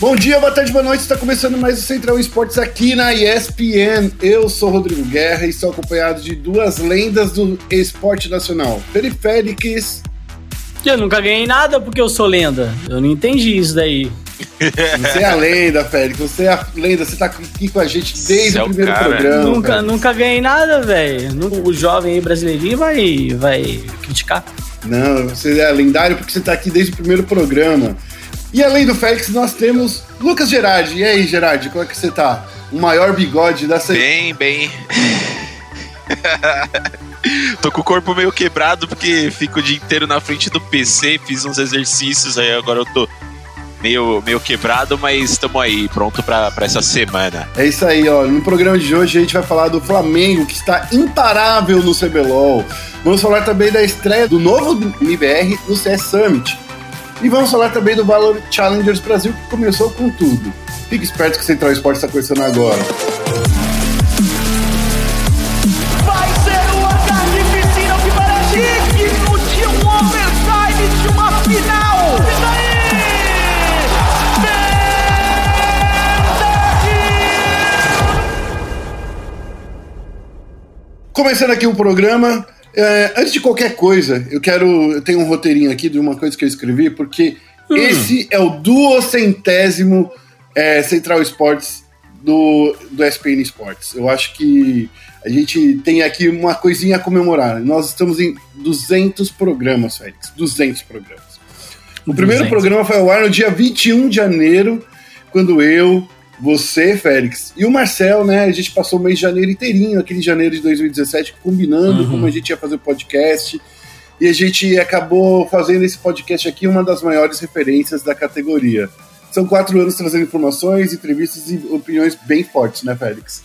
Bom dia, boa tarde, boa noite. Está começando mais o Central Esportes aqui na ESPN. Eu sou Rodrigo Guerra e estou acompanhado de duas lendas do esporte nacional: Periféricos. Eu nunca ganhei nada porque eu sou lenda. Eu não entendi isso daí. Você é a lenda, Félix. Você é a lenda. Você tá aqui com a gente desde Céu o primeiro cara. programa. Nunca, nunca ganhei nada, velho. O jovem aí brasileirinho vai, vai criticar. Não, você é lendário porque você tá aqui desde o primeiro programa. E além do Félix, nós temos Lucas Gerardi. E aí, Gerardi, como é que você tá? O maior bigode da Bem, bem. Tô com o corpo meio quebrado porque fico o dia inteiro na frente do PC, fiz uns exercícios, aí agora eu tô meio, meio quebrado, mas estamos aí, pronto para essa semana. É isso aí, ó. No programa de hoje a gente vai falar do Flamengo, que está imparável no CBLOL. Vamos falar também da estreia do novo MBR no CS Summit. E vamos falar também do Valor Challengers Brasil, que começou com tudo. Fique esperto que o Central Esporte está começando agora. Vai ser uma carnificina que parece digno de um overtime de uma final! Isso aí! Começando aqui o programa, é, antes de qualquer coisa, eu quero. Eu tenho um roteirinho aqui de uma coisa que eu escrevi, porque hum. esse é o duocentésimo é, Central Sports do, do SPN Sports. Eu acho que a gente tem aqui uma coisinha a comemorar. Nós estamos em 200 programas, Félix. 200 programas. O primeiro 200. programa foi ao ar no dia 21 de janeiro, quando eu, você, Félix, e o Marcel, né? A gente passou o mês de janeiro inteirinho, aquele janeiro de 2017, combinando uhum. como a gente ia fazer o podcast. E a gente acabou fazendo esse podcast aqui uma das maiores referências da categoria. São quatro anos trazendo informações, entrevistas e opiniões bem fortes, né, Félix?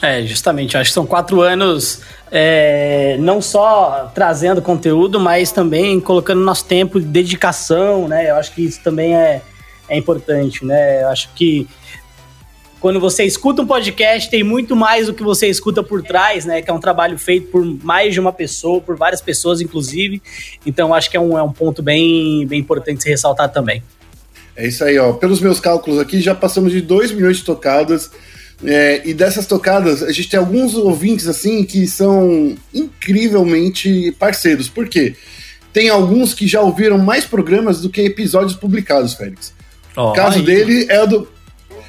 É, justamente. Acho que são quatro anos é, não só trazendo conteúdo, mas também colocando nosso tempo de dedicação, né? Eu acho que isso também é, é importante, né? Eu acho que quando você escuta um podcast, tem muito mais do que você escuta por trás, né? Que é um trabalho feito por mais de uma pessoa, por várias pessoas, inclusive. Então, acho que é um, é um ponto bem, bem importante se ressaltar também. É isso aí, ó. Pelos meus cálculos aqui, já passamos de 2 milhões de tocadas. É, e dessas tocadas, a gente tem alguns ouvintes assim que são incrivelmente parceiros. Por quê? Tem alguns que já ouviram mais programas do que episódios publicados, Félix. Oh, o caso aí. dele é do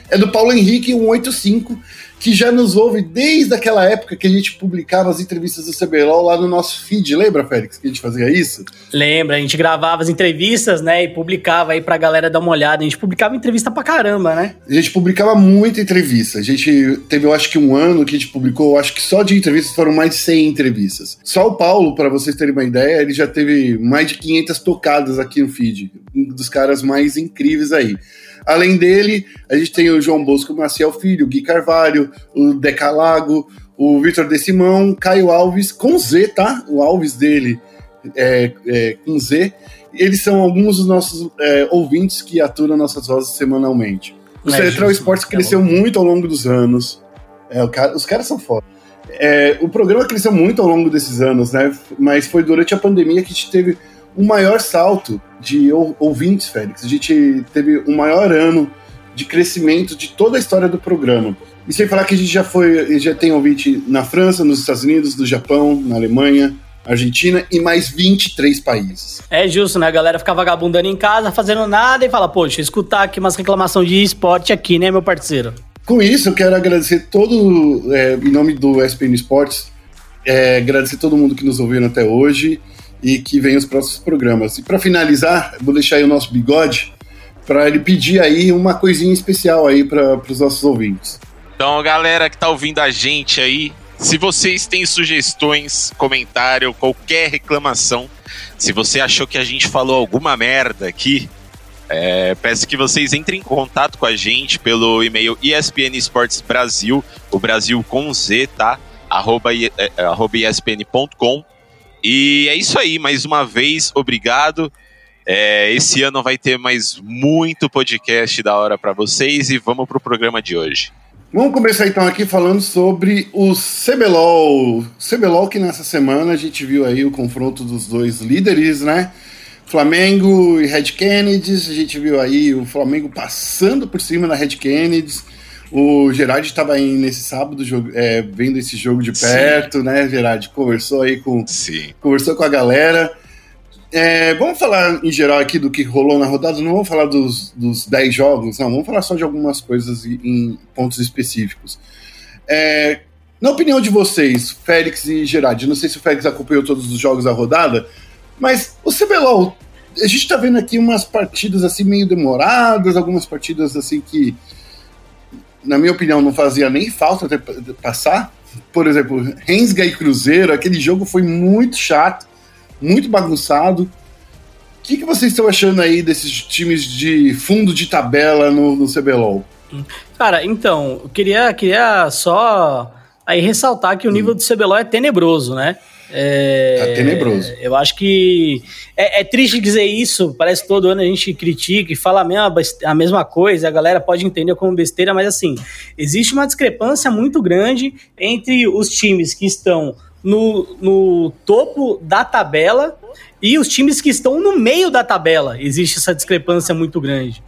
é do Paulo Henrique 185, que já nos ouve desde aquela época que a gente publicava as entrevistas do CBLOL lá no nosso feed. Lembra, Félix, que a gente fazia isso? Lembra, a gente gravava as entrevistas, né, e publicava aí pra galera dar uma olhada. A gente publicava entrevista pra caramba, né? A gente publicava muita entrevista. A gente teve, eu acho que um ano que a gente publicou, eu acho que só de entrevistas foram mais de 100 entrevistas. Só o Paulo, para vocês terem uma ideia, ele já teve mais de 500 tocadas aqui no feed. Um dos caras mais incríveis aí. Além dele, a gente tem o João Bosco Maciel Filho, o Gui Carvalho, o Decalago, o Vitor De Simão, Caio Alves, com Z, tá? O Alves dele é, é com Z. Eles são alguns dos nossos é, ouvintes que aturam nossas vozes semanalmente. O é, Central Esportes cresceu muito ao longo dos anos. É, cara, os caras são foda. É, o programa cresceu muito ao longo desses anos, né? Mas foi durante a pandemia que a gente teve o maior salto de ouvintes, Félix. A gente teve o maior ano de crescimento de toda a história do programa. E sem falar que a gente já foi, já tem ouvinte na França, nos Estados Unidos, no Japão, na Alemanha, Argentina e mais 23 países. É justo, né? A galera fica vagabundando em casa, fazendo nada e fala, poxa, escutar aqui umas reclamações de esporte aqui, né, meu parceiro? Com isso, eu quero agradecer todo, é, em nome do SPN Esportes, é, agradecer todo mundo que nos ouviu até hoje e que venha os próximos programas. E para finalizar, vou deixar aí o nosso bigode para ele pedir aí uma coisinha especial aí para os nossos ouvintes. Então, galera que tá ouvindo a gente aí, se vocês têm sugestões, comentário, qualquer reclamação, se você achou que a gente falou alguma merda aqui, é, peço que vocês entrem em contato com a gente pelo e-mail ESPN Esportes Brasil, o Brasil com Z, tá? Arroba, é, arroba ESPN.com e é isso aí, mais uma vez, obrigado. É, esse ano vai ter mais muito podcast da hora para vocês e vamos pro programa de hoje. Vamos começar então aqui falando sobre o CBLOL. CBLOL que nessa semana a gente viu aí o confronto dos dois líderes, né? Flamengo e Red Kennedys, a gente viu aí o Flamengo passando por cima da Red Kennedys. O Gerard estava aí nesse sábado é, vendo esse jogo de perto, Sim. né, Gerard? Conversou aí com, Sim. conversou com a galera. É, vamos falar em geral aqui do que rolou na rodada, não vamos falar dos, dos 10 jogos, não, vamos falar só de algumas coisas em pontos específicos. É, na opinião de vocês, Félix e Gerard, não sei se o Félix acompanhou todos os jogos da rodada, mas o CBLOL, a gente tá vendo aqui umas partidas assim meio demoradas, algumas partidas assim que, na minha opinião, não fazia nem falta até passar. Por exemplo, Rensga e Cruzeiro, aquele jogo foi muito chato, muito bagunçado. O que, que vocês estão achando aí desses times de fundo de tabela no, no CBLOL? Cara, então, eu queria, queria só aí ressaltar que o nível hum. do CBLOL é tenebroso, né? É, tá tenebroso. Eu acho que é, é, triste dizer isso. Parece que todo ano a gente critica e fala a mesma, a mesma coisa. A galera pode entender como besteira, mas assim, existe uma discrepância muito grande entre os times que estão no, no topo da tabela e os times que estão no meio da tabela. Existe essa discrepância muito grande,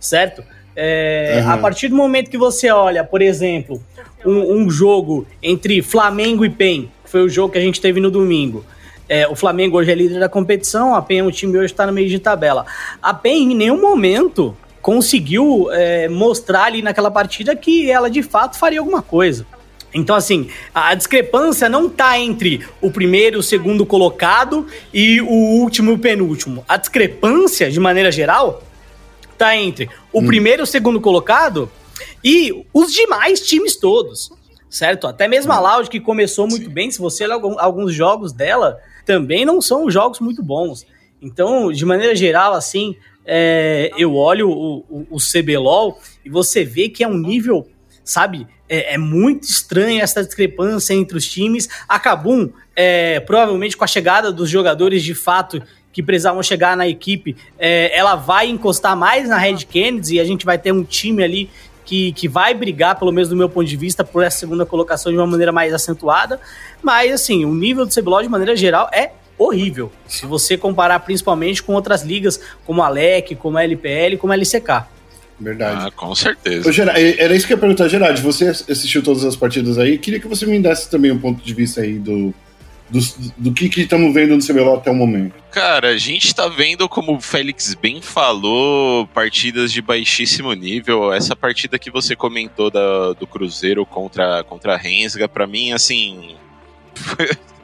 certo? É, uhum. A partir do momento que você olha, por exemplo, um, um jogo entre Flamengo e PEN, foi o jogo que a gente teve no domingo. É, o Flamengo hoje é líder da competição, a PEN, o time hoje está no meio de tabela. A PEN, em nenhum momento, conseguiu é, mostrar ali naquela partida que ela de fato faria alguma coisa. Então, assim, a discrepância não está entre o primeiro, o segundo colocado e o último e o penúltimo. A discrepância, de maneira geral, está entre o hum. primeiro e o segundo colocado e os demais times todos certo? Até mesmo a Loud, que começou muito Sim. bem, se você olhar alguns jogos dela, também não são jogos muito bons. Então, de maneira geral, assim, é, eu olho o, o, o, CBLOL e você vê que é um nível, sabe, é, é muito estranha essa discrepância entre os times. A Kabum, é, provavelmente com a chegada dos jogadores de fato que precisavam chegar na equipe, é, ela vai encostar mais na Red Kennedy e a gente vai ter um time ali que, que vai brigar, pelo menos do meu ponto de vista, por essa segunda colocação de uma maneira mais acentuada. Mas, assim, o nível do CBLOL, de maneira geral, é horrível. Se você comparar principalmente com outras ligas, como a LEC, como a LPL, como a LCK. Verdade. Ah, com certeza. Ô, Gerard, era isso que eu ia perguntar, Gerard. Você assistiu todas as partidas aí. Queria que você me desse também um ponto de vista aí do, do, do que estamos vendo no CBLOL até o momento? Cara, a gente está vendo, como o Félix bem falou, partidas de baixíssimo nível. Essa partida que você comentou da, do Cruzeiro contra, contra a Rensga, para mim, assim.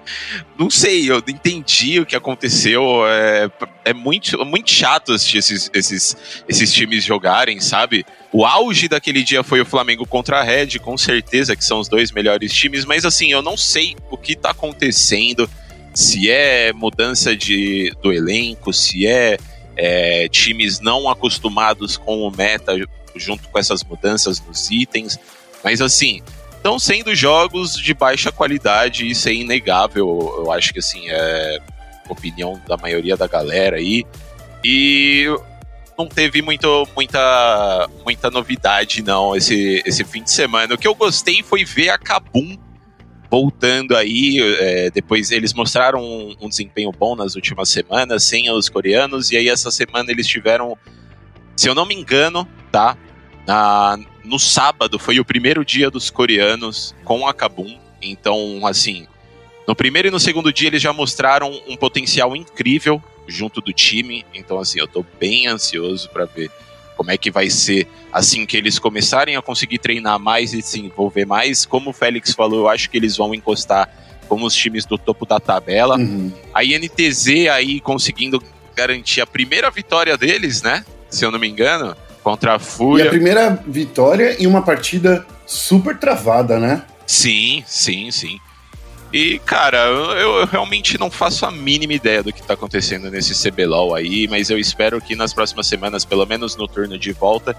não sei, eu entendi o que aconteceu. É, é muito, muito chato assistir esses, esses, esses times jogarem, sabe? O auge daquele dia foi o Flamengo contra a Red, com certeza que são os dois melhores times, mas assim, eu não sei o que tá acontecendo, se é mudança de, do elenco, se é, é times não acostumados com o meta junto com essas mudanças nos itens, mas assim, estão sendo jogos de baixa qualidade, isso é inegável. Eu acho que assim é opinião da maioria da galera aí. E não teve muito, muita, muita novidade, não, esse, esse fim de semana. O que eu gostei foi ver a Kabum voltando aí. É, depois eles mostraram um, um, desempenho bom nas últimas semanas, sem os coreanos, e aí essa semana eles tiveram, se eu não me engano, tá? Na, no sábado foi o primeiro dia dos coreanos com a Kabum. Então, assim, no primeiro e no segundo dia eles já mostraram um potencial incrível junto do time. Então, assim, eu tô bem ansioso para ver como é que vai ser assim que eles começarem a conseguir treinar mais e se envolver mais. Como o Félix falou, eu acho que eles vão encostar como os times do topo da tabela. Uhum. A INTZ aí conseguindo garantir a primeira vitória deles, né? Se eu não me engano contra a Fúria. E a primeira vitória em uma partida super travada, né? Sim, sim, sim. E, cara, eu, eu, realmente não faço a mínima ideia do que tá acontecendo nesse CBLOL aí, mas eu espero que nas próximas semanas, pelo menos no turno de volta,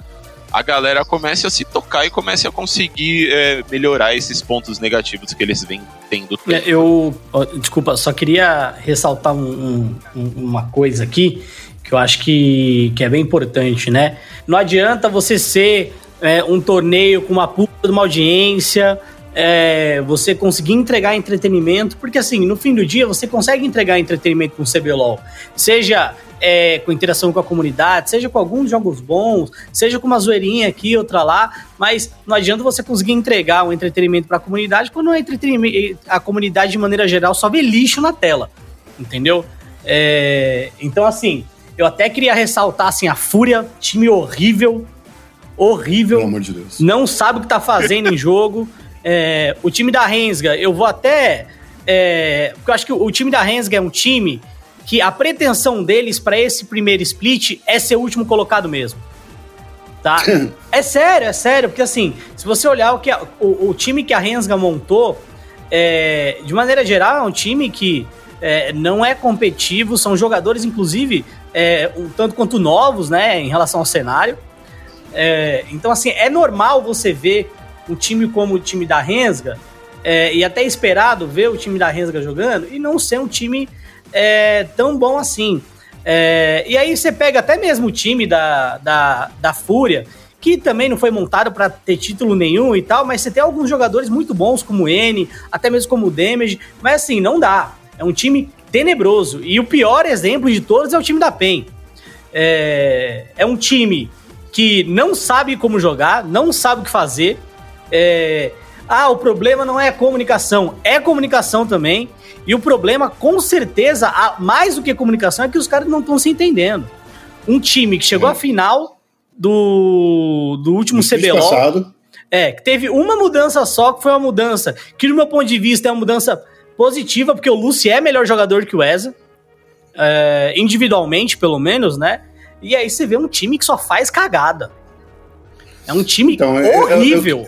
a galera comece a se tocar e comece a conseguir é, melhorar esses pontos negativos que eles vêm tendo. É, eu, desculpa, só queria ressaltar um, um, uma coisa aqui que eu acho que, que é bem importante, né? Não adianta você ser é, um torneio com uma puta de uma audiência, é, você conseguir entregar entretenimento, porque assim, no fim do dia você consegue entregar entretenimento com o CBLOL. Seja é, com interação com a comunidade, seja com alguns jogos bons, seja com uma zoeirinha aqui, outra lá, mas não adianta você conseguir entregar um entretenimento para a comunidade quando é a comunidade, de maneira geral, só vê lixo na tela, entendeu? É, então, assim, eu até queria ressaltar, assim, a Fúria, time horrível, horrível. Pelo amor de Deus. Não sabe o que tá fazendo em jogo. É, o time da Rensga, eu vou até... É, porque eu acho que o, o time da Rensga é um time que a pretensão deles para esse primeiro split é ser o último colocado mesmo. Tá? é sério, é sério, porque assim, se você olhar o, que a, o, o, time que a Rensga montou, é, de maneira geral, é um time que é, não é competitivo, são jogadores, inclusive, é, um tanto quanto novos, né, em relação ao cenário. É, então, assim, é normal você ver um time como o time da Rensga, é, e até esperado ver o time da Rensga jogando, e não ser um time é, tão bom assim. É, e aí você pega até mesmo o time da, da, da Fúria, que também não foi montado para ter título nenhum e tal, mas você tem alguns jogadores muito bons, como o N, até mesmo como o Damage, mas assim, não dá. É um time tenebroso. E o pior exemplo de todos é o time da PEN. É, é um time que não sabe como jogar, não sabe o que fazer. É, ah, o problema não é a comunicação, é comunicação também. E o problema, com certeza, mais do que comunicação, é que os caras não estão se entendendo. Um time que chegou é. à final do, do último do CBLOL. Passado. É, que teve uma mudança só, que foi uma mudança que, do meu ponto de vista, é uma mudança positiva, porque o Lucy é melhor jogador que o Eza. É, individualmente, pelo menos, né? E aí você vê um time que só faz cagada. É um time então, horrível.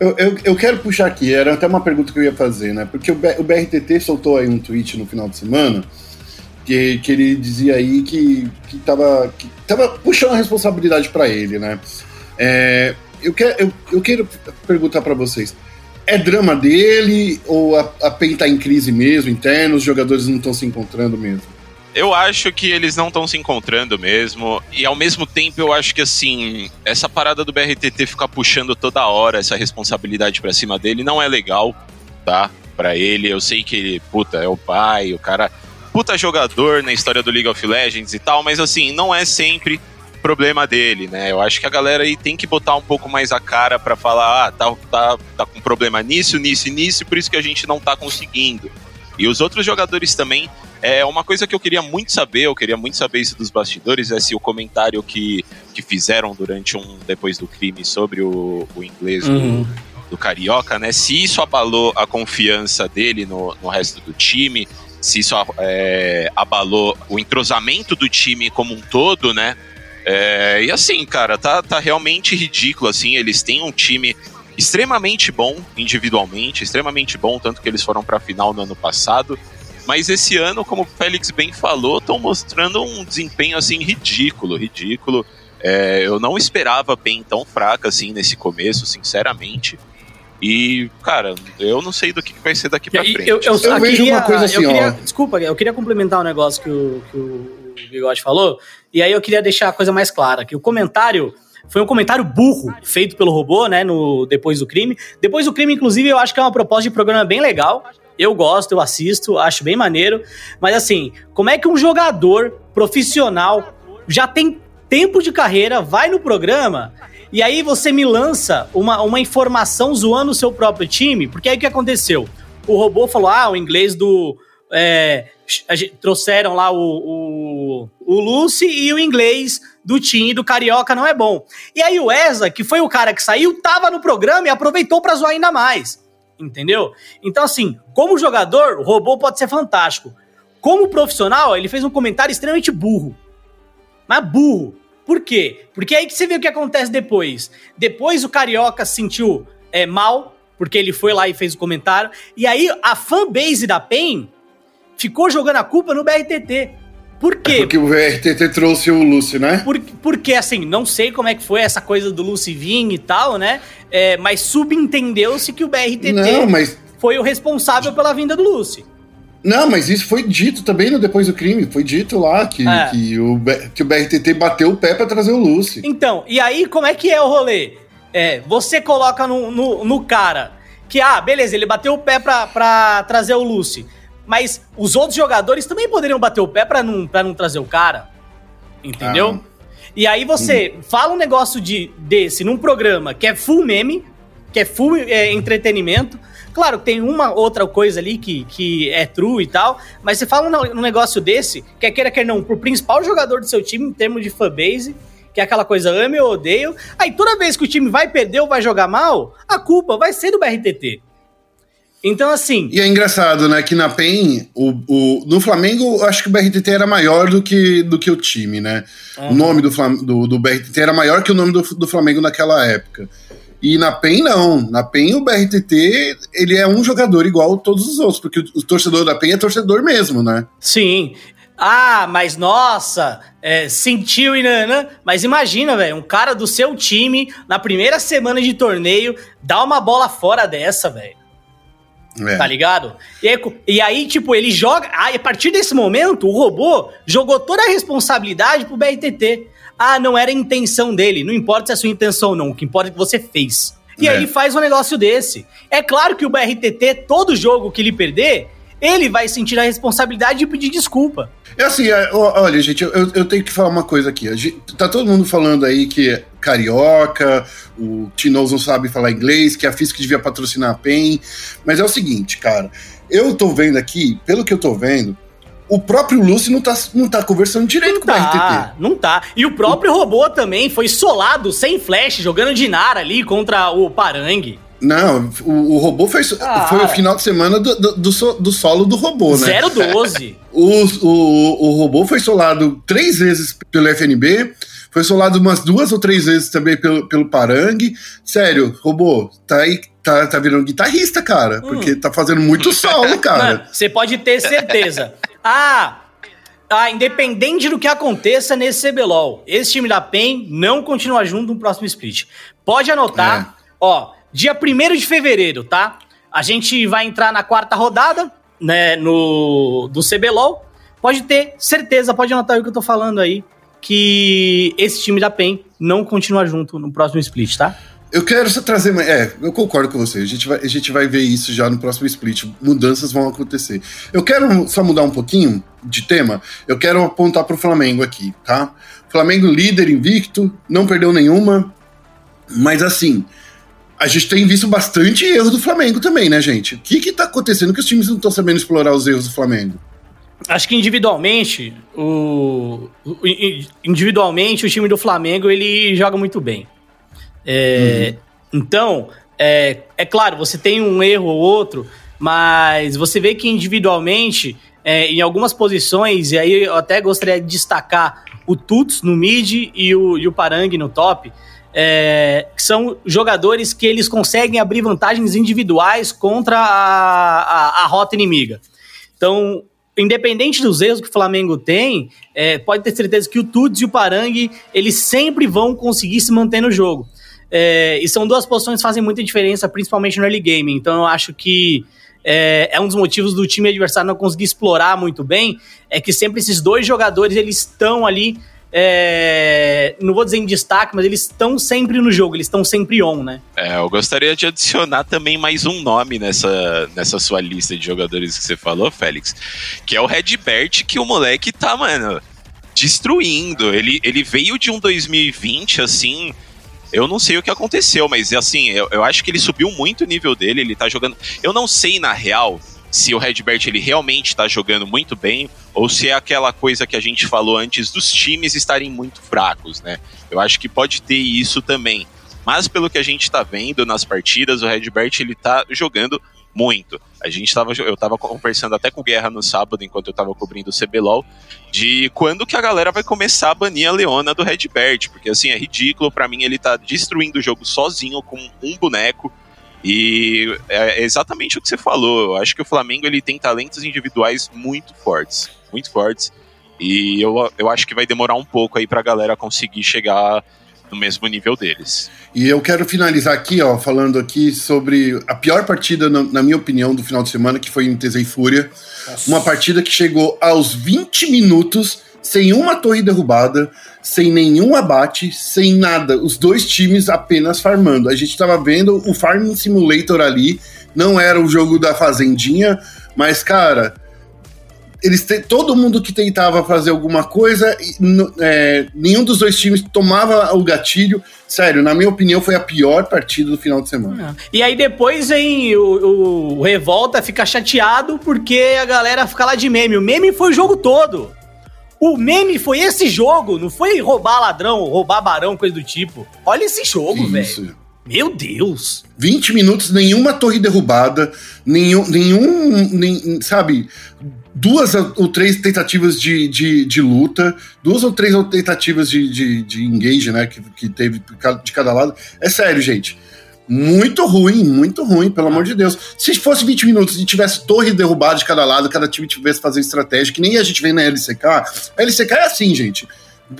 Eu, eu, eu, eu, eu, quero puxar aqui, era até uma pergunta que eu ia fazer, né? Porque o, B, o BRTT soltou aí um tweet no final de semana que, que ele dizia aí que, que, tava, que tava puxando a responsabilidade para ele, né? É, eu, quero, eu, eu quero perguntar para vocês: é drama dele ou a, a PEN tá em crise mesmo, interno, os jogadores não estão se encontrando mesmo? Eu acho que eles não estão se encontrando mesmo. E ao mesmo tempo, eu acho que assim, essa parada do BRTT ficar puxando toda hora essa responsabilidade para cima dele não é legal, tá? Para ele, eu sei que ele, puta, é o pai, o cara, puta jogador na história do League of Legends e tal, mas assim, não é sempre problema dele, né? Eu acho que a galera aí tem que botar um pouco mais a cara para falar, ah, tá, tá, tá com problema nisso, nisso e nisso, por isso que a gente não tá conseguindo. E os outros jogadores também é uma coisa que eu queria muito saber, eu queria muito saber isso dos bastidores, é se o comentário que, que fizeram durante um depois do crime sobre o, o inglês uhum. do, do Carioca, né? Se isso abalou a confiança dele no, no resto do time, se isso é, abalou o entrosamento do time como um todo, né? É, e assim, cara, tá, tá realmente ridículo, assim, eles têm um time extremamente bom individualmente, extremamente bom, tanto que eles foram para a final no ano passado. Mas esse ano, como o Félix bem falou, estão mostrando um desempenho assim ridículo, ridículo. É, eu não esperava a PEN tão fraca assim nesse começo, sinceramente. E, cara, eu não sei do que vai ser daqui pra frente. Eu, eu, eu, eu vejo queria, uma coisa assim, queria, Desculpa, eu queria complementar um negócio que o, que o Bigode falou. E aí eu queria deixar a coisa mais clara, que o comentário foi um comentário burro feito pelo robô, né, no depois do crime. Depois do crime, inclusive, eu acho que é uma proposta de programa bem legal. Eu gosto, eu assisto, acho bem maneiro. Mas assim, como é que um jogador profissional já tem tempo de carreira, vai no programa e aí você me lança uma, uma informação zoando o seu próprio time? Porque aí o que aconteceu? O robô falou: ah, o inglês do. É, trouxeram lá o, o, o Lucy e o inglês do time do Carioca não é bom. E aí o Eza, que foi o cara que saiu, tava no programa e aproveitou para zoar ainda mais. Entendeu? Então, assim, como jogador, o robô pode ser fantástico. Como profissional, ele fez um comentário extremamente burro. Mas burro. Por quê? Porque aí que você vê o que acontece depois. Depois o Carioca se sentiu é, mal, porque ele foi lá e fez o comentário. E aí a fanbase da PEN ficou jogando a culpa no BRTT. Por quê? É porque o VRTT trouxe o Lucy, né? Por, porque, assim, não sei como é que foi essa coisa do Lucy vir e tal, né? É, mas subentendeu-se que o BRTT não, mas... foi o responsável pela vinda do Lucy. Não, mas isso foi dito também no Depois do Crime. Foi dito lá que, é. que, o, que o BRTT bateu o pé pra trazer o Lucy. Então, e aí como é que é o rolê? É, você coloca no, no, no cara que, ah, beleza, ele bateu o pé pra, pra trazer o Lucy. Mas os outros jogadores também poderiam bater o pé pra não, pra não trazer o cara. Entendeu? Ah. E aí você fala um negócio de, desse num programa que é full meme, que é full é, entretenimento. Claro, tem uma outra coisa ali que, que é true e tal, mas você fala um, um negócio desse, quer queira, quer não, pro principal jogador do seu time em termos de fanbase, que é aquela coisa ame ou odeio. Aí toda vez que o time vai perder ou vai jogar mal, a culpa vai ser do BRTT. Então, assim. E é engraçado, né? Que na PEN, o, o, no Flamengo, eu acho que o BRTT era maior do que, do que o time, né? Uhum. O nome do, do, do BRTT era maior que o nome do, do Flamengo naquela época. E na PEN, não. Na PEN, o BRTT, ele é um jogador igual a todos os outros, porque o, o torcedor da PEN é torcedor mesmo, né? Sim. Ah, mas nossa, é, sentiu e nanã. Mas imagina, velho, um cara do seu time, na primeira semana de torneio, dá uma bola fora dessa, velho. É. Tá ligado? E aí, e aí, tipo, ele joga. Aí, a partir desse momento, o robô jogou toda a responsabilidade pro BRTT. Ah, não era a intenção dele. Não importa se é a sua intenção ou não. O que importa é que você fez. E É. aí ele faz um negócio desse. É claro que o BRTT, todo jogo que ele perder, ele vai sentir a responsabilidade de pedir desculpa. É assim, é, olha, gente, eu, eu tenho que falar uma coisa aqui. A gente- tá todo mundo falando aí que é carioca, o Tinoz não sabe falar inglês, que a FISC devia patrocinar a PEN. Mas é o seguinte, cara, eu tô vendo aqui, pelo que eu tô vendo, o próprio Lúcio não tá, não tá conversando direito Não com o BRTT. tá, não tá. E o próprio robô também foi solado, sem flash, jogando de Nara ali contra o Parangue. Não, o, o robô foi, Ah. foi o final de semana do, do, do so- do solo do robô, né? 0-12. O, o, o robô foi solado três vezes pelo FNB, foi solado umas duas ou três vezes também pelo, pelo Parangue. Sério, robô, tá aí, tá, tá virando guitarrista, cara, porque tá fazendo muito solo, cara. você pode ter certeza. ah, ah, independente do que aconteça nesse CBLOL, esse time da PEN não continua junto no próximo split. Pode anotar, ó, dia 1 de fevereiro, tá? A gente vai entrar na quarta rodada, né, no, do CBLOL. Pode ter certeza, pode anotar o que eu tô falando aí, que esse time da PEN não continua junto no próximo split, tá? Eu quero só trazer. É, eu concordo com você. A gente, vai, a gente vai ver isso já no próximo split. Mudanças vão acontecer. Eu quero só mudar um pouquinho de tema. Eu quero apontar pro Flamengo aqui, tá? Flamengo líder invicto, não perdeu nenhuma. Mas assim, a gente tem visto bastante erro do Flamengo também, né, gente? O que que tá acontecendo que os times não estão sabendo explorar os erros do Flamengo? Acho que individualmente, o, individualmente o time do Flamengo ele joga muito bem. É, Então, é, é claro, você tem um erro ou outro, mas você vê que individualmente, é, em algumas posições, e aí eu até gostaria de destacar o Tuts no mid e o, e o Parangue no top, é, são jogadores que eles conseguem abrir vantagens individuais contra a, a, a rota inimiga. Então, independente dos erros que o Flamengo tem, é, pode ter certeza que o Tuts e o Parangue, eles sempre vão conseguir se manter no jogo. É, e são duas posições que fazem muita diferença, principalmente no early game. Então eu acho que é, é um dos motivos do time adversário não conseguir explorar muito bem, é que sempre esses dois jogadores, eles estão ali, é, não vou dizer em destaque, mas eles estão sempre no jogo, eles estão sempre on, né? É, eu gostaria de adicionar também mais um nome nessa, nessa sua lista de jogadores que você falou, Félix, que é o Redbert, que o moleque tá, mano, destruindo. Ele, ele veio de um 2020, assim. Eu não sei o que aconteceu, mas assim, eu, eu acho que ele subiu muito o nível dele, ele tá jogando. Eu não sei, na real, se o Redbert ele realmente tá jogando muito bem, ou se é aquela coisa que a gente falou antes dos times estarem muito fracos, né? Eu acho que pode ter isso também. Mas pelo que a gente tá vendo nas partidas, o Redbert ele tá jogando muito. A gente tava, eu tava conversando até com o Guerra no sábado, enquanto eu tava cobrindo o CBLOL, de quando que a galera vai começar a banir a Leona do Redbert, porque assim, é ridículo, pra mim ele tá destruindo o jogo sozinho com um boneco, e é exatamente o que você falou, eu acho que o Flamengo ele tem talentos individuais muito fortes, muito fortes, e eu, eu acho que vai demorar um pouco aí pra galera conseguir chegar no mesmo nível deles. E eu quero finalizar aqui, ó, falando aqui sobre a pior partida, na, na minha opinião, do final de semana, que foi em e Fúria. Uma partida que chegou aos 20 minutos, sem uma torre derrubada, sem nenhum abate, sem nada. Os dois times apenas farmando. A gente tava vendo o Farming Simulator ali, não era o jogo da Fazendinha, mas, cara, eles te, todo mundo que tentava fazer alguma coisa, é, nenhum dos dois times tomava o gatilho. Sério, na minha opinião, foi a pior partida do final de semana. E aí depois vem o, o Revolta fica chateado porque a galera fica lá de meme. O meme foi o jogo todo. O meme foi esse jogo, não foi roubar ladrão, roubar barão, coisa do tipo. Olha esse jogo, velho. Meu Deus! 20 minutos, nenhuma torre derrubada, nenhum, nenhum nem, sabe, duas ou três tentativas de, de, de, luta, duas ou três tentativas de, de, de engage, né, que, que teve de cada lado. É sério, gente. Muito ruim, muito ruim, pelo amor de Deus. Se fosse 20 minutos e tivesse torre derrubada de cada lado, cada time tivesse fazendo estratégia, que nem a gente vê na LCK, a LCK é assim, gente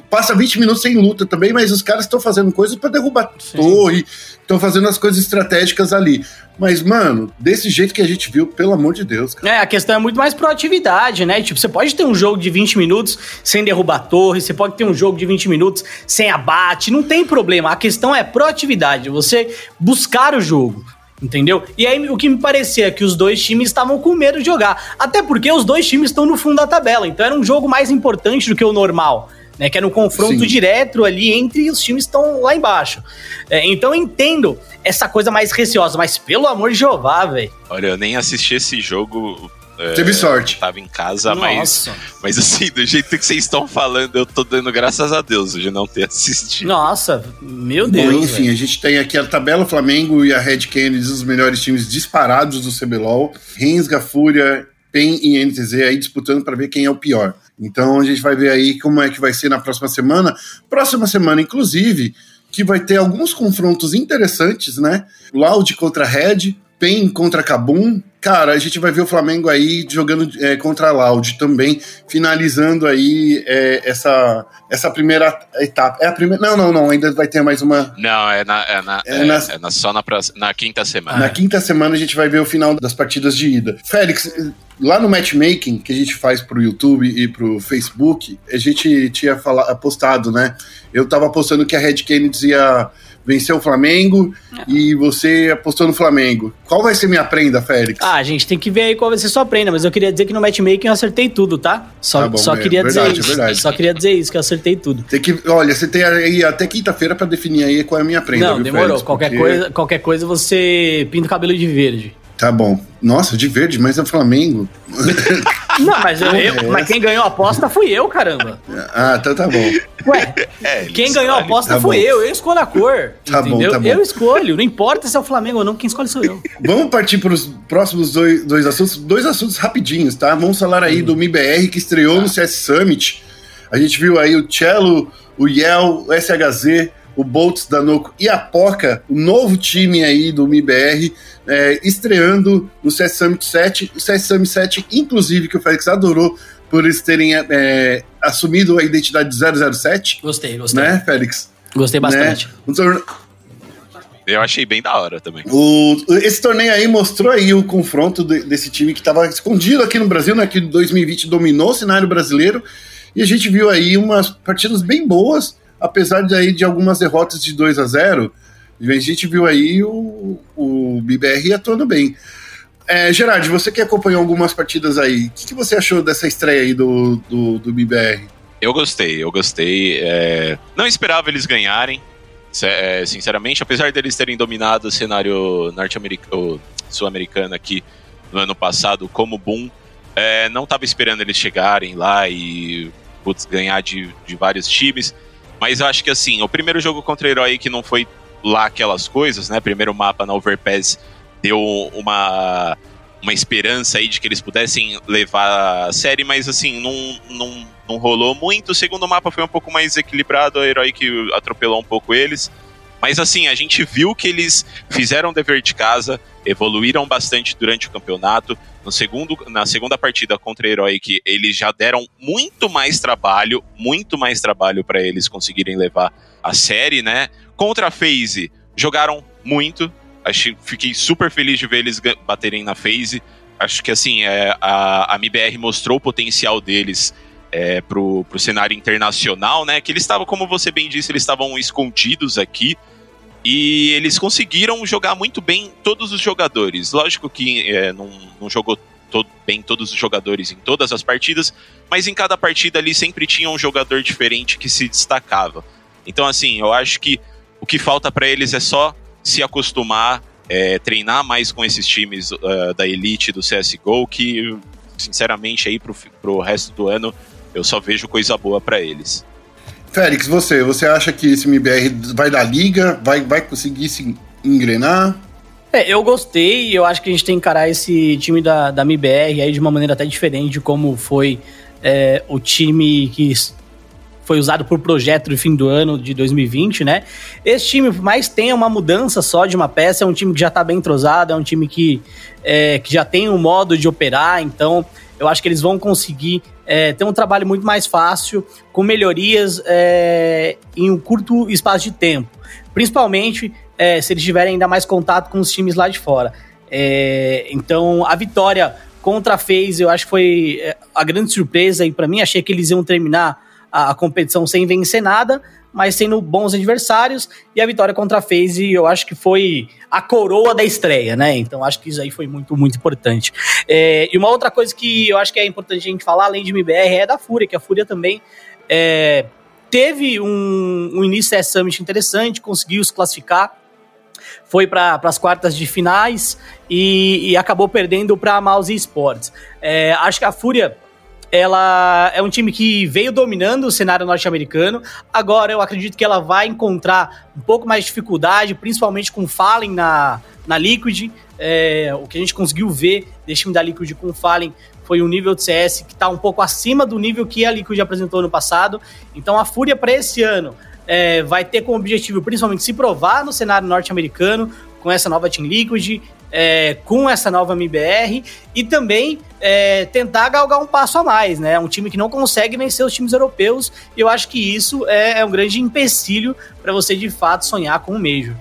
passa 20 minutos sem luta também, mas os caras estão fazendo coisas para derrubar Sim. torre, estão fazendo as coisas estratégicas ali. Mas, mano, desse jeito que a gente viu, pelo amor de Deus. Cara. É, a questão é muito mais proatividade, né? Tipo, você pode ter um jogo de 20 minutos sem derrubar torre, você pode ter um jogo de 20 minutos sem abate, não tem problema. A questão é proatividade, você buscar o jogo. Entendeu? E aí o que me parecia é que os dois times estavam com medo de jogar. Até porque os dois times estão no fundo da tabela. Então era um jogo mais importante do que o normal né? Que era um confronto Sim. direto ali entre os times que estão lá embaixo. É, então eu entendo essa coisa mais receosa, mas pelo amor de Jeová, velho. Olha, eu nem assisti esse jogo. É, Teve sorte. Tava em casa, mas, mas assim, do jeito que vocês estão falando, eu tô dando graças a Deus de não ter assistido. Nossa, meu Deus. Bom, enfim, véio. a gente tem aqui a tabela Flamengo e a Red Kennedy, os melhores times disparados do CBLOL. Rensga, Fúria, PEN e NTZ aí disputando para ver quem é o pior. Então a gente vai ver aí como é que vai ser na próxima semana. Próxima semana, inclusive, que vai ter alguns confrontos interessantes, né? Loud contra Red, PEN contra Cabum. Cara, a gente vai ver o Flamengo aí jogando é, contra a Loud também, finalizando aí é, essa, essa primeira etapa. É a primeira. Não, não, não, ainda vai ter mais uma. Não, é, na, é, na, é, é, na, é na, só na, na quinta semana. Na quinta semana a gente vai ver o final das partidas de ida. Félix, lá no matchmaking que a gente faz pro YouTube e pro Facebook, a gente tinha falado, postado, né? Eu tava apostando que a Red Kennedy ia vencer o Flamengo é. e você apostou no Flamengo. Qual vai ser minha prenda, Félix? Ah, a gente tem que ver aí qual vai ser sua prenda, mas eu queria dizer que no matchmaking eu acertei tudo, tá? Só, tá bom, só é, queria verdade, dizer isso. Verdade. Só queria dizer isso, que eu acertei tudo. Tem que, olha, você tem aí até quinta-feira para definir aí qual é a minha prenda. Não, viu, demorou. Félix, qualquer, porque... coisa, qualquer coisa você pinta o cabelo de verde. Tá bom. Nossa, de verde, mas é o Flamengo. Não, mas, eu, eu, mas quem ganhou a aposta fui eu, caramba. Ah, então tá bom. Ué, é, quem ganhou a aposta tá fui bom. eu, eu escolho a cor. Tá entendeu? bom, tá bom. Eu escolho, não importa se é o Flamengo ou não, quem escolhe sou eu. Vamos partir para os próximos dois, dois assuntos, dois assuntos rapidinhos, tá? Vamos falar aí hum. do MIBR que estreou ah. no CS Summit. A gente viu aí o Cello, o Yel, o SHZ, o Boltz da Noco e a Poca, o novo time aí do MIBR é, estreando no CS Summit 7. O CS Summit 7, inclusive, que o Félix adorou por eles terem é, assumido a identidade de 007. Gostei, gostei. Né, Félix? Gostei bastante. Né? Um torne... Eu achei bem da hora também. O, esse torneio aí mostrou aí o confronto de, desse time que estava escondido aqui no Brasil, né? Que em 2020 dominou o cenário brasileiro. E a gente viu aí umas partidas bem boas, apesar de, aí, de algumas derrotas de 2 a 0 a gente viu aí o, o BBR atuando bem. É, Gerard, você que acompanhou algumas partidas aí, o que, que, você achou dessa estreia aí do, do, do BBR? Eu gostei, eu gostei. É... Não esperava eles ganharem, é, sinceramente, apesar deles terem dominado o cenário norte-americano, sul-americano aqui no ano passado como boom, é, não estava esperando eles chegarem lá e putz, ganhar de, de vários times. Mas eu acho que assim, o primeiro jogo contra Herói que não foi lá aquelas coisas, né? Primeiro mapa na Overpass deu uma, uma esperança aí de que eles pudessem levar a série, mas assim, não, não, não rolou muito. O segundo mapa foi um pouco mais equilibrado, a Herói que atropelou um pouco eles. Mas assim, a gente viu que eles fizeram o dever de casa, evoluíram bastante durante o campeonato. No segundo, na segunda partida contra a Heroic, eles já deram muito mais trabalho, muito mais trabalho para eles conseguirem levar a série, né? Contra a FaZe, jogaram muito. Acho, fiquei super feliz de ver eles baterem na FaZe. Acho que assim, é, a, a MBR mostrou o potencial deles é, pro, pro cenário internacional, né? Que eles estavam, como você bem disse, eles estavam escondidos aqui. E eles conseguiram jogar muito bem todos os jogadores. Lógico que é, não, não jogou todo, bem todos os jogadores em todas as partidas, mas em cada partida ali sempre tinha um jogador diferente que se destacava. Então, assim, eu acho que o que falta para eles é só se acostumar, é, treinar mais com esses times uh, da elite do CSGO, que, sinceramente, aí pro, pro resto do ano eu só vejo coisa boa para eles. Félix, você, você acha que esse MBR vai dar liga, vai, vai conseguir se engrenar? É, eu gostei eu acho que a gente tem que encarar esse time da, da MBR aí de uma maneira até diferente de como foi é, o time que foi usado por projeto do fim do ano de 2020, né? Esse time, mais tem uma mudança só de uma peça, é um time que já tá bem entrosado, é um time que, é, que já tem um modo de operar, então eu acho que eles vão conseguir é, ter um trabalho muito mais fácil, com melhorias é, em um curto espaço de tempo. Principalmente é, se eles tiverem ainda mais contato com os times lá de fora. É, então, a vitória contra a FaZe, eu acho que foi é, a grande surpresa, e para mim, achei que eles iam terminar a, a, competição sem vencer nada, mas sendo bons adversários, e a vitória contra a FaZe, eu acho que foi a coroa da estreia, né? Então, acho que isso aí foi muito, muito importante. É, e uma outra coisa que eu acho que é importante a gente falar, além de MBR, é da Fúria, que a Fúria também é, teve um, um início da Summit interessante, conseguiu se classificar, foi para as quartas de finais e, e acabou perdendo para a Mouse Sports. É, acho que a Fúria ela é um time que veio dominando o cenário norte-americano. Agora eu acredito que ela vai encontrar um pouco mais de dificuldade, principalmente com Fallen na, na Liquid. É, o que a gente conseguiu ver desse time da Liquid com Fallen foi um nível de CS que está um pouco acima do nível que a Liquid apresentou no passado. Então a Fúria para esse ano é, vai ter como objetivo principalmente se provar no cenário norte-americano com essa nova Team Liquid, é, com essa nova MBR e também é, tentar galgar um passo a mais, né? Um time que não consegue vencer os times europeus e eu acho que isso é, é um grande empecilho para você de fato sonhar com o Major.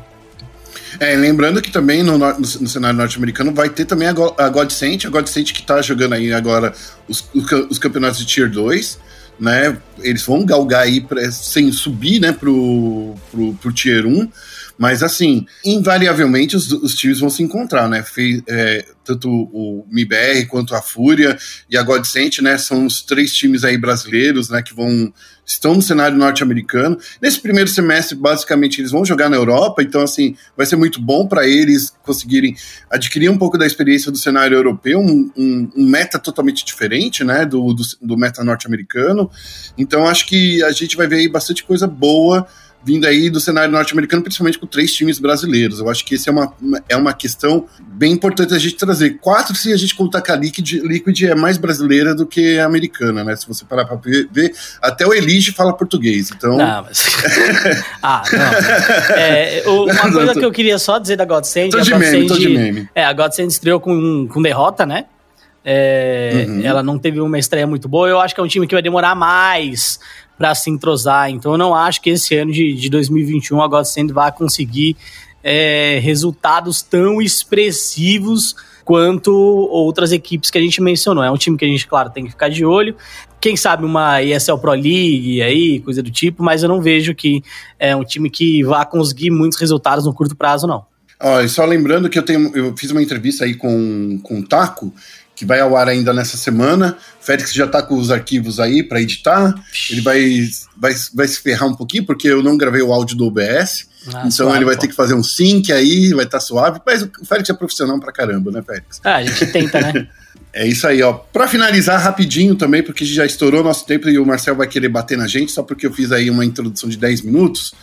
É, lembrando que também no, no, no cenário norte-americano vai ter também a, Go, a Godsent, a que está jogando aí agora os, os, os campeonatos de Tier 2 né? Eles vão galgar aí pra, sem subir, né, pro, pro, pro Tier 1. Mas assim, invariavelmente os, os times vão se encontrar, né? Fe, é, tanto o MIBR quanto a Fúria e a Godsent, né? São os três times aí brasileiros, né? Que vão estão no cenário norte-americano. Nesse primeiro semestre, basicamente, eles vão jogar na Europa, então, assim, vai ser muito bom para eles conseguirem adquirir um pouco da experiência do cenário europeu, um, um, um meta totalmente diferente, né, do, do, do meta norte-americano. Então, acho que a gente vai ver aí bastante coisa boa vindo aí do cenário norte-americano, principalmente com três times brasileiros. Eu acho que essa é uma, é uma questão bem importante a gente trazer. Quatro, se a gente contar que a Liquid, Liquid é mais brasileira do que americana, né? Se você parar para ver, até o Elige fala português, então... Não, mas... ah, não. É, uma coisa que eu queria só dizer da Godsend... Tô de meme, tô de meme. É, a Godsend estreou com, com derrota, né? É, uhum. Ela não teve uma estreia muito boa. Eu acho que é um time que vai demorar mais para se entrosar. Então eu não acho que esse ano de, de 2021 a Godsend vai conseguir é, resultados tão expressivos quanto outras equipes que a gente mencionou. É um time que a gente, claro, tem que ficar de olho. Quem sabe uma ESL Pro League aí, coisa do tipo, mas eu não vejo que é um time que vá conseguir muitos resultados no curto prazo, não. E só lembrando que eu tenho, eu fiz uma entrevista aí com, com o Taco, que vai ao ar ainda nessa semana. Félix já está com os arquivos aí para editar. Ele vai, vai, vai se ferrar um pouquinho, porque eu não gravei o áudio do OBS. Ah, então suave, ele vai pô. ter que fazer um sync aí, vai estar tá suave. Mas o Félix é profissional pra caramba, né, Félix? Ah, a gente tenta, né? é isso aí, ó. Pra finalizar rapidinho também, porque já estourou nosso tempo e o Marcel vai querer bater na gente, só porque eu fiz aí uma introdução de 10 minutos.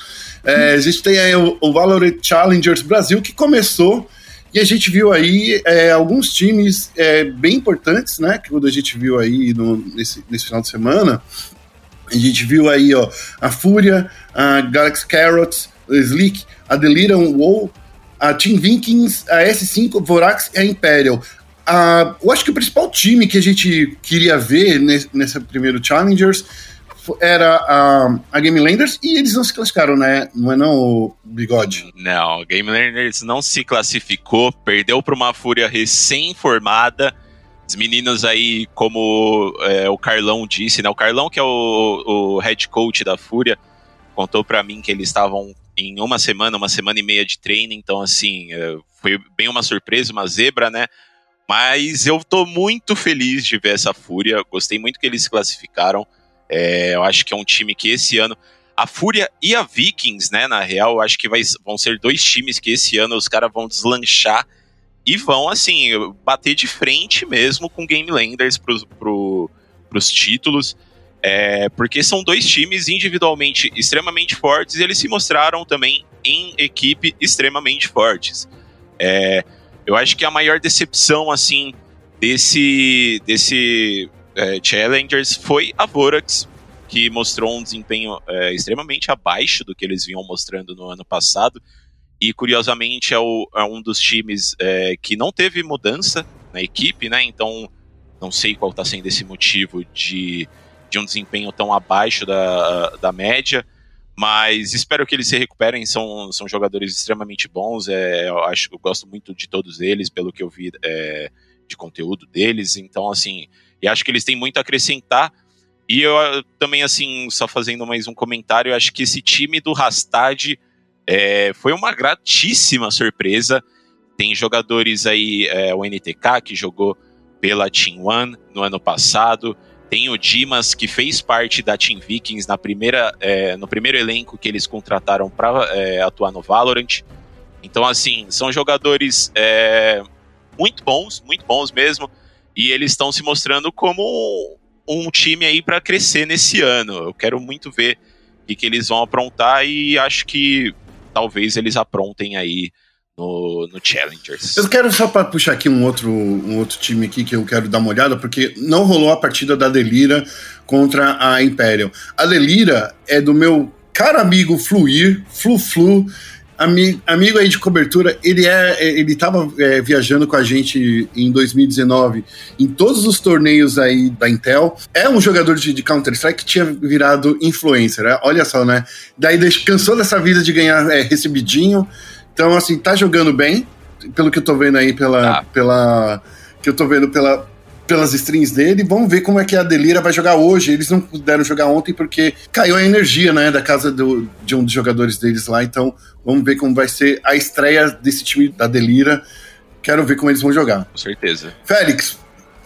É, a gente tem aí o, o Valorant Challengers Brasil, que começou e a gente viu aí é, alguns times é, bem importantes, né? Que quando a gente viu aí no, nesse, nesse final de semana, a gente viu aí ó, a Fúria, a Galaxy Carrots, a Slick, a Delirium WoW, a Team Vikings, a S5, Vorax e a Imperial. Ah, eu acho que o principal time que a gente queria ver nesse, nesse primeiro Challengers era a, a Game Landers e eles não se classificaram, né? Não é não, o Bigode? Não, a Game Landers não se classificou, perdeu para uma Fúria recém-formada. Os meninos aí, como é, o Carlão disse, né? O Carlão, que é o, o head coach da Fúria, contou para mim que eles estavam em uma semana, uma semana e meia de treino, então assim, é, foi bem uma surpresa, uma zebra, né? Mas eu tô muito feliz de ver essa Fúria. Gostei muito que eles se classificaram. É, eu acho que é um time que esse ano. A Fúria e a Vikings, né? Na real, eu acho que vai, vão ser dois times que esse ano os caras vão deslanchar e vão, assim, bater de frente mesmo com Game Landers pros, pro, pros títulos. É, porque são dois times individualmente extremamente fortes e eles se mostraram também em equipe extremamente fortes. É, eu acho que a maior decepção, assim, desse, desse é, Challengers foi a Vorax, que mostrou um desempenho é, extremamente abaixo do que eles vinham mostrando no ano passado. E curiosamente é, o, é um dos times é, que não teve mudança na equipe, né? Então não sei qual está sendo esse motivo de, de um desempenho tão abaixo da, da média mas espero que eles se recuperem. São, são jogadores extremamente bons. É, eu acho eu gosto muito de todos eles, pelo que eu vi é, de conteúdo deles. Então, assim, e acho que eles têm muito a acrescentar. E eu também, assim, só fazendo mais um comentário, acho que esse time do Rastad é, foi uma gratíssima surpresa. Tem jogadores aí, é, o NTK, que jogou pela Team One no ano passado. Tem o Dimas, que fez parte da Team Vikings na primeira, é, no primeiro elenco que eles contrataram para é, atuar no Valorant. Então, assim, são jogadores é, muito bons, muito bons mesmo. E eles estão se mostrando como um time aí para crescer nesse ano. Eu quero muito ver o que, que eles vão aprontar e acho que talvez eles aprontem aí no, no Challengers. Eu quero só para puxar aqui um outro, um outro time aqui que eu quero dar uma olhada, porque não rolou a partida da Delira contra a Imperial. A Delira é do meu caro amigo Fluir, Flu Flu, amigo, amigo aí de cobertura, ele é, ele tava é, viajando com a gente em 2019 em todos os torneios aí da Intel. É um jogador de, de Counter-Strike que tinha virado influencer, né? olha só, né? Daí cansou dessa vida de ganhar é, recebidinho, então, assim, tá jogando bem, pelo que eu tô vendo aí, pela. Tá. pela que eu tô vendo pela, pelas strings dele. Vamos ver como é que a Delira vai jogar hoje. Eles não puderam jogar ontem porque caiu a energia, né, da casa do, de um dos jogadores deles lá. Então, vamos ver como vai ser a estreia desse time da Delira. Quero ver como eles vão jogar. Com certeza. Félix,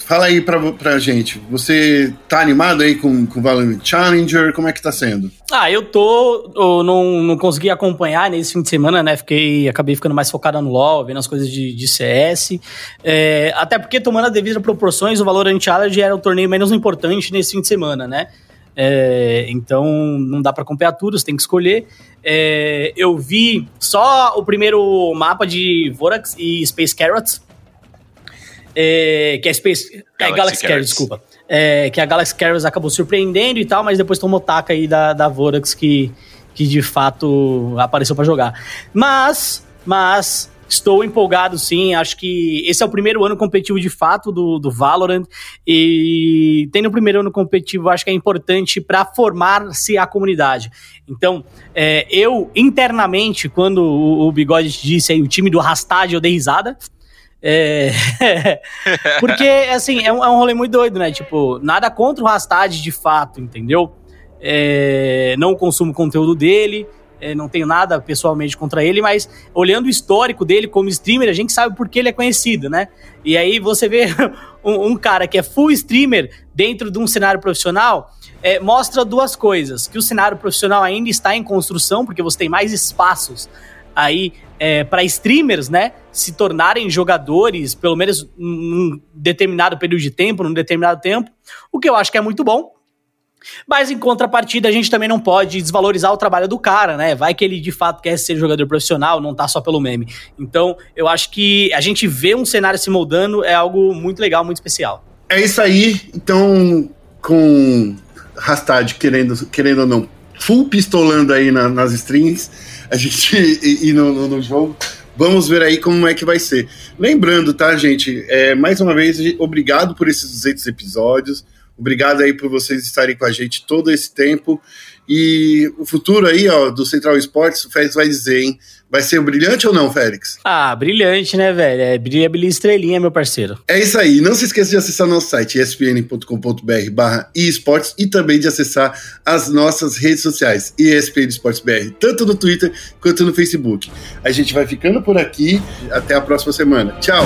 Fala aí pra, pra gente, você tá animado aí com, com Valorant Challenger? Como é que tá sendo? Ah, eu tô. Eu não, não consegui acompanhar nesse fim de semana, né? Fiquei, acabei ficando mais focado no LoL, vendo as coisas de, de CS. É, até porque, tomando as devidas proporções, o Valorant Challenger era o torneio menos importante nesse fim de semana, né? É, então não dá para acompanhar tudo, você tem que escolher. É, eu vi só o primeiro mapa de Vorax e Space Carrots, é, que é Space. Galaxy, é, Galaxy Carriers, desculpa. É, que a Galaxy Carriers acabou surpreendendo e tal, mas depois tomou taca aí da, da Vorax que, que de fato apareceu para jogar. Mas, mas, estou empolgado sim, acho que esse é o primeiro ano competitivo de fato do, do Valorant e tendo o primeiro ano competitivo acho que é importante para formar-se a comunidade. Então, é, eu internamente, quando o, o Bigode disse aí o time do Rastad, eu dei risada, é... Porque, assim, é um, é um rolê muito doido, né? Tipo, nada contra o Rastad de fato, entendeu? É... Não consumo conteúdo dele, é, não tenho nada pessoalmente contra ele, mas olhando o histórico dele como streamer, a gente sabe por que ele é conhecido, né? E aí você vê um, um cara que é full streamer dentro de um cenário profissional, é, mostra duas coisas: que o cenário profissional ainda está em construção, porque você tem mais espaços aí é, para streamers, né, se tornarem jogadores, pelo menos num determinado período de tempo, num determinado tempo, o que eu acho que é muito bom. Mas em contrapartida, a gente também não pode desvalorizar o trabalho do cara, né? Vai que ele de fato quer ser jogador profissional, não tá só pelo meme. Então, eu acho que a gente vê um cenário se moldando é algo muito legal, muito especial. É isso aí. Então, com Rastad querendo, querendo ou não, full pistolando aí na, nas strings a gente ir no, no, no, jogo. Vamos ver aí como é que vai ser. Lembrando, tá, gente? É, mais uma vez, obrigado por esses 200 episódios. Obrigado aí por vocês estarem com a gente todo esse tempo. E o futuro aí, ó, do Central Esportes, o Félix vai dizer, hein? Vai ser brilhante ou não, Félix? Ah, brilhante, né, velho? É brilha, brilha estrelinha, meu parceiro. É isso aí. Não se esqueça de acessar nosso site, espn.com.br barra esportes e também de acessar as nossas redes sociais, ESPN Esportes BR, tanto no Twitter quanto no Facebook. A gente vai ficando por aqui. Até a próxima semana. Tchau!